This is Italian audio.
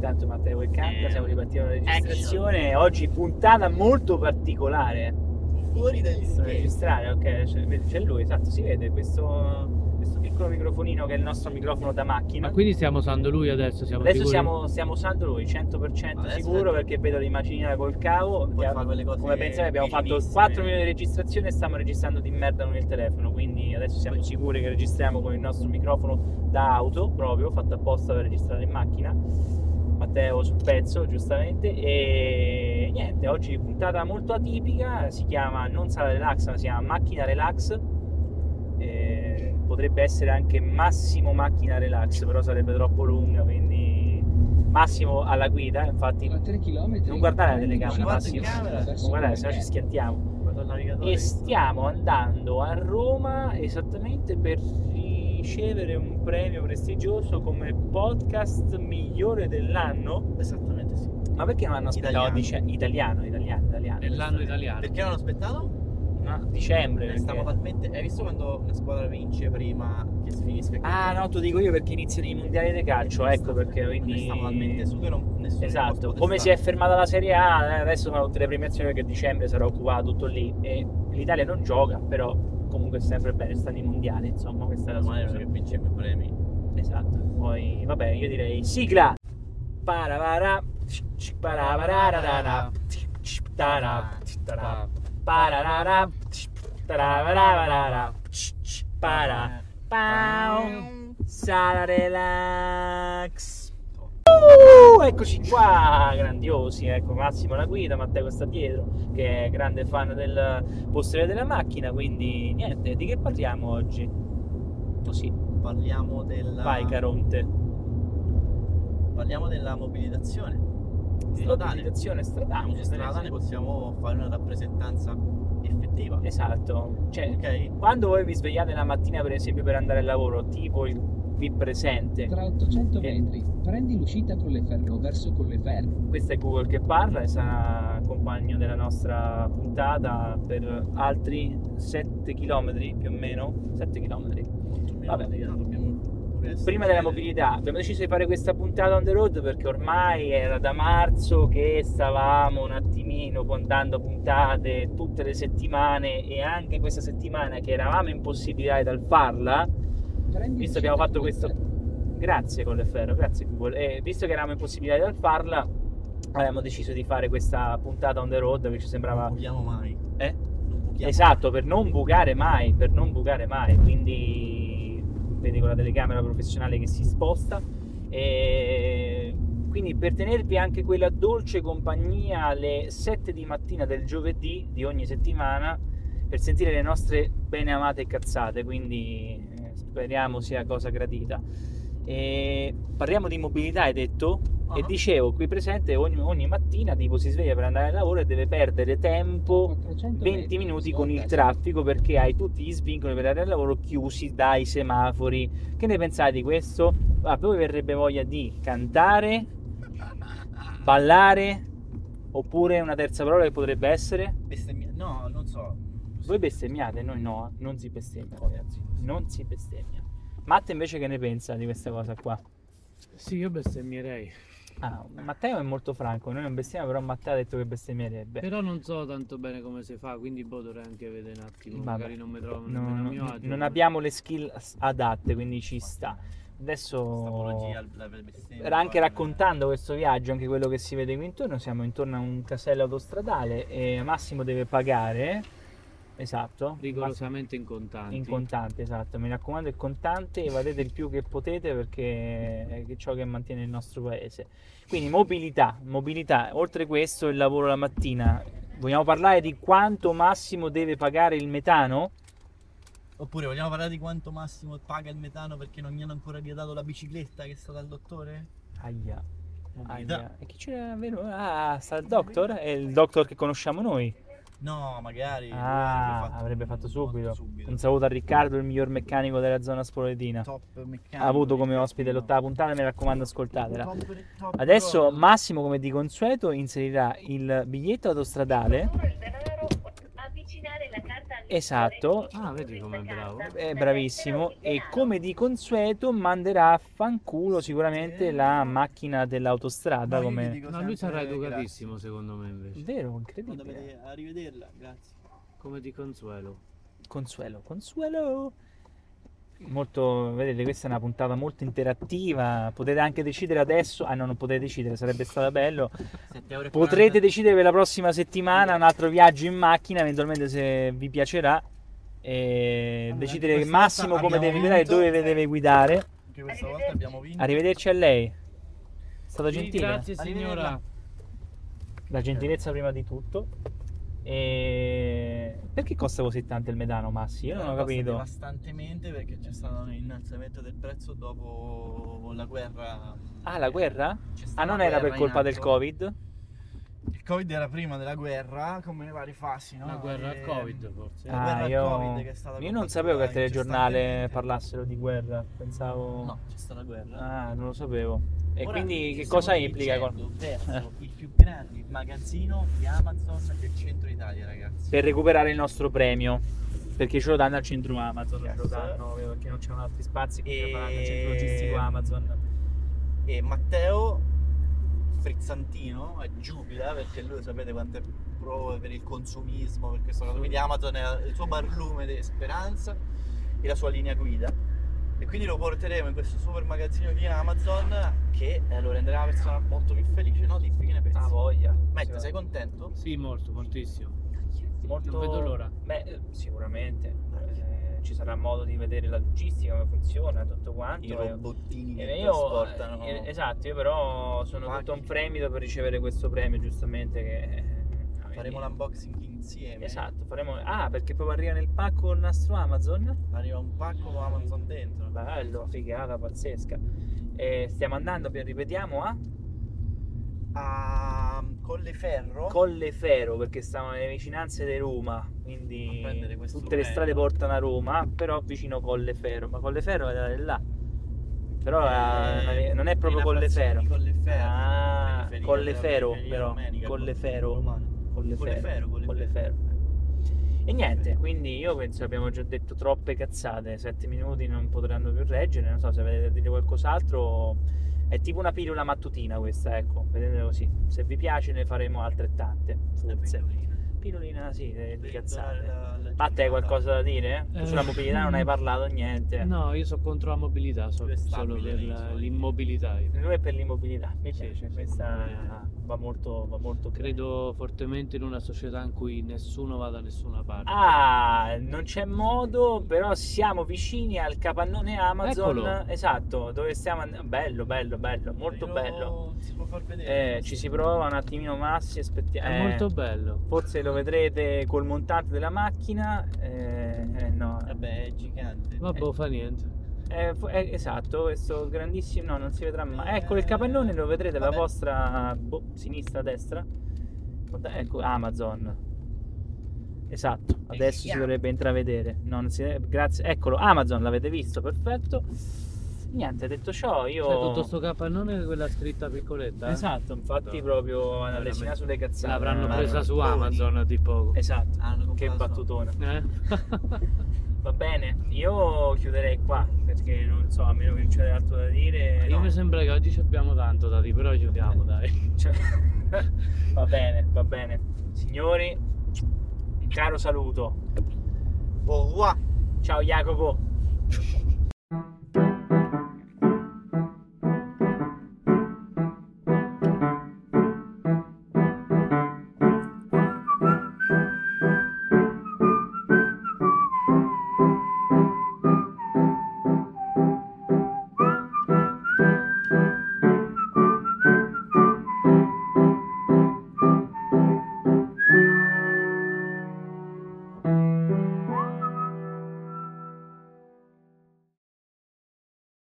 Intanto Matteo e canta, Eh, siamo ripartiti alla registrazione. Oggi puntata molto particolare. Fuori dagli schermi. registrare, ok, c'è, c'è lui, esatto, si vede questo, questo piccolo microfonino che è il nostro microfono da macchina. Ma quindi stiamo usando lui adesso? Siamo Adesso sicuri? stiamo, usando lui, 100% Adesso sicuro è- perché vedo l'immaginina col cavo. Cose come pensate abbiamo fatto vicinissime. 4 milioni di registrazioni e stiamo registrando di merda con il telefono, quindi adesso siamo sicuri che registriamo con il nostro microfono da auto proprio, fatto apposta per registrare in macchina. Matteo sul pezzo, giustamente. E niente, oggi puntata molto atipica, si chiama non sala relax, ma si chiama macchina relax. E potrebbe essere anche massimo macchina relax, però sarebbe troppo lunga, quindi massimo alla guida, infatti A 3 km. non guardare la telecamera, guarda Massimo. guardare, se no ci schiantiamo. Il. E stiamo andando a Roma esattamente per ricevere un premio prestigioso come podcast migliore dell'anno. Esattamente sì. Ma perché non hanno aspettato Italiano. dice- italiano, italiano, italiano. Nell'anno italiano. Perché non hanno aspettato? No, dicembre. Perché stiamo perché- talmente. Hai visto quando una squadra vince prima che si finisca Ah no, tu dico io perché iniziano i mondiali di calcio, ecco perché quindi... Stiamo talmente su che non, nessuno Esatto, come si è fermata la Serie A, eh, adesso fanno tutte le premiazioni perché a dicembre sarà occupato tutto lì e l'Italia non gioca, però comunque è sempre bene, stanno i mondiali, insomma, questa è la scusa. che vinciamo i premi. Esatto, poi vabbè, io direi sigla. Paravara, tara, pararara, taravararara, para, pau, sala relax. Uh, eccoci qua, grandiosi, ecco Massimo la guida, Matteo sta dietro, che è grande fan del posteriore della macchina, quindi niente, di che parliamo oggi? Così, Parliamo della. vai Caronte. Parliamo della mobilitazione. Stradale. Mobilitazione stradale. Stradale. stradale possiamo fare una rappresentanza effettiva. Esatto. Cioè, Ok? quando voi vi svegliate la mattina, per esempio, per andare al lavoro, tipo il qui presente, Tra 800 Eh. metri, prendi l'uscita Colleferro verso Colleferro. questo è Google che parla e sarà compagno della nostra puntata per altri 7 km più o meno. 7 km. Vabbè. Prima della mobilità abbiamo deciso di fare questa puntata on the road perché ormai era da marzo che stavamo un attimino contando puntate tutte le settimane e anche questa settimana che eravamo impossibilitati dal farla visto l'uscita abbiamo fatto questo grazie Colleferro grazie Google. E visto che eravamo impossibilitati dal farla abbiamo deciso di fare questa puntata on the road che ci sembrava Non buchiamo mai. eh? Non buchiamo Esatto, per non bucare mai, per non bucare mai, quindi vedi con la telecamera professionale che si sposta. E quindi per tenervi anche quella dolce compagnia alle 7 di mattina del giovedì di ogni settimana per sentire le nostre bene amate cazzate, quindi speriamo sia cosa gradita. E parliamo di mobilità, hai detto? E Ah. dicevo, qui presente ogni, ogni mattina tipo si sveglia per andare al lavoro e deve perdere tempo 400 20 metri, minuti con il traffico perché hai tutti gli svincoli per andare al lavoro chiusi dai semafori. Che ne pensate di questo? A voi verrebbe voglia di cantare, ballare oppure una terza parola che potrebbe essere? Bestemmia- No, non so. Voi bestemmiate, noi no, non si bestemmia ragazzi, non si bestemmia. Matte invece che ne pensa di questa cosa qua? Sì, io bestemmierei. Ah, Matteo è molto franco, noi non bestemmiamo, però Matteo ha detto che bestemmierebbe. Però non so tanto bene come si fa, quindi boh, dovrei anche vedere un attimo. Vabbè. Magari non mi trovo No, nemmeno a no, mio agio. non abbiamo le skill adatte, quindi ci sta. Adesso era anche raccontando questo viaggio, anche quello che si vede qui intorno, siamo intorno a un casello autostradale e Massimo deve pagare. Esatto. Rigorosamente in contanti. In contante, esatto. Mi raccomando il contante, evadete il più che potete perché è ciò che mantiene il nostro paese. Quindi mobilità, mobilità. Oltre questo il lavoro la mattina. Vogliamo parlare di quanto Massimo deve pagare il metano? Oppure vogliamo parlare di quanto Massimo paga il metano perché non gli hanno ancora ridato la bicicletta che è stata al dottore? Aia. Mobilità. Aia. E chi c'era? Ah, sta il doctor? È il doctor che conosciamo noi. No, magari. Ah, avrebbe fatto subito. posto subito. Un saluto a Riccardo, il miglior meccanico della zona spoletina. Top meccanico. Ha avuto come ospite l'ottava puntata, mi raccomando ascoltatela. Top- top Adesso. Massimo, come di consueto, inserirà il biglietto autostradale. Solo il denaro, avvicinare la carta al Esatto, Ah, vedi com'è bravo. è bravissimo e come di consueto manderà a fanculo sicuramente la macchina dell'autostrada come... No, lui sarà educatissimo secondo me invece. Vero, grazie. Incredibile. a rivederla, grazie. Come di consuelo. Consuelo, Consuelo. Molto, vedete, questa è una puntata molto interattiva. Potete anche decidere adesso. Ah, no, non potete decidere, sarebbe stato bello. 7 euro Potrete 40. decidere per la prossima settimana un altro viaggio in macchina, eventualmente se vi piacerà. E Allora, decidere massimo come deve guidare e dove deve guidare. Anche questa volta abbiamo vinto. Arrivederci a lei. È stato Sì, gentile. grazie signora. La gentilezza prima di tutto. E perché costa così tanto il metano, Massi? Io non ho Costa capito. Devastantemente perché c'è stato un innalzamento del prezzo dopo la guerra. Ah, la guerra? Stata Ah, non una era per guerra colpa del. Covid? Il Covid era prima della guerra, come nei vari fasi, no? La guerra al E- Covid forse. La Ah, guerra al io, Covid che è stata io non sapevo che al telegiornale parlassero di guerra, pensavo... No, c'è stata guerra. Ah, non lo sapevo. E Ora quindi che cosa implica? con- Verso il più grande magazzino di Amazon del centro Italia, ragazzi. Per recuperare il nostro premio. Perché ce lo danno al centro Amazon, ce lo Yes. danno perché non c'erano altri spazi, quindi E- lo faranno al centro logistico Amazon. E Matteo Frizzantino è giubila perché lui sapete quanto è pro per il consumismo, per questo caso. Quindi Amazon è il suo barlume di speranza e la sua linea guida. E quindi lo porteremo in questo super magazzino di Amazon che eh, lo renderà una persona molto più felice, no? Di che ne pensi? Ah, voglia. Matt, sei contento? Sì, molto, moltissimo. Molto... Non vedo l'ora. Beh, eh, sicuramente. Eh, ci sarà modo di vedere la logistica, come funziona, tutto quanto. I e- robottini che e io, trasportano. eh, esatto, io però sono tutto un fremito per ricevere questo premio, giustamente. Che, eh, Faremo quindi- l'unboxing insieme. Esatto, faremo. Ah, perché poi arriva nel pacco il nastro Amazon? Arriva un pacco con Amazon dentro. Bello, figata pazzesca. E stiamo andando, ripetiamo, a A Colleferro. Colleferro, perché stiamo nelle vicinanze di Roma. Quindi tutte le strade portano a Roma, però vicino Colleferro. Ma Colleferro è là. Però eh, non è proprio Colleferro. Colleferro. Ah, Colleferro, però. rumenica, Colleferro. Colleferro, Colleferro. Colleferro. E niente, quindi io penso abbiamo già detto troppe cazzate, sette minuti non potranno più reggere, non so se avete da dire qualcos'altro, è tipo una pillola mattutina questa, ecco, vedete così, se vi piace ne faremo altrettante, forse. Pillolina, sì, di cazzate. Ma te hai qualcosa da dire? Tu Eh, sulla mobilità non hai parlato niente. No, io sono contro la mobilità, so- Lui è solo per l'immobilità. io. Lui è per l'immobilità, mi Sì, piace, sì, questa sì. Va molto, va molto bene. Credo fortemente in una società in cui nessuno va da nessuna parte. Ah, non c'è modo, però siamo vicini al capannone Amazon. Eccolo. Esatto, dove stiamo andando. Bello, bello, bello, molto bello. Si può far vedere. Eh, ci si prova un attimino Massi, aspettiamo. È molto bello. Forse lo vedrete col montante della macchina. Eh, eh, no. Vabbè, è gigante. Vabbè, fa niente. Eh, fu- eh, esatto, questo grandissimo. No, non si vedrà mai. Ecco il capannone, lo vedrete alla vostra boh, sinistra, destra. Guarda, Ecco Amazon. Esatto, adesso si dovrebbe intravedere. Si- grazie. Eccolo, Amazon, l'avete visto, perfetto. Niente, detto ciò, io. C'è tutto sto capannone con quella scritta piccoletta. eh? Esatto, infatti, No. proprio una Veramente. decina sulle cazzate. L'avranno Ma presa su. Amazon di poco. Esatto, Hanno che battutona. Eh? Va bene, io chiuderei qua perché non so, a meno che non c'è altro da dire. Io no. mi sembra che oggi ci abbiamo tanto da dire, però chiudiamo, dai. Cioè, va bene, va bene. Signori, un caro saluto. Au revoir. Ciao Jacopo.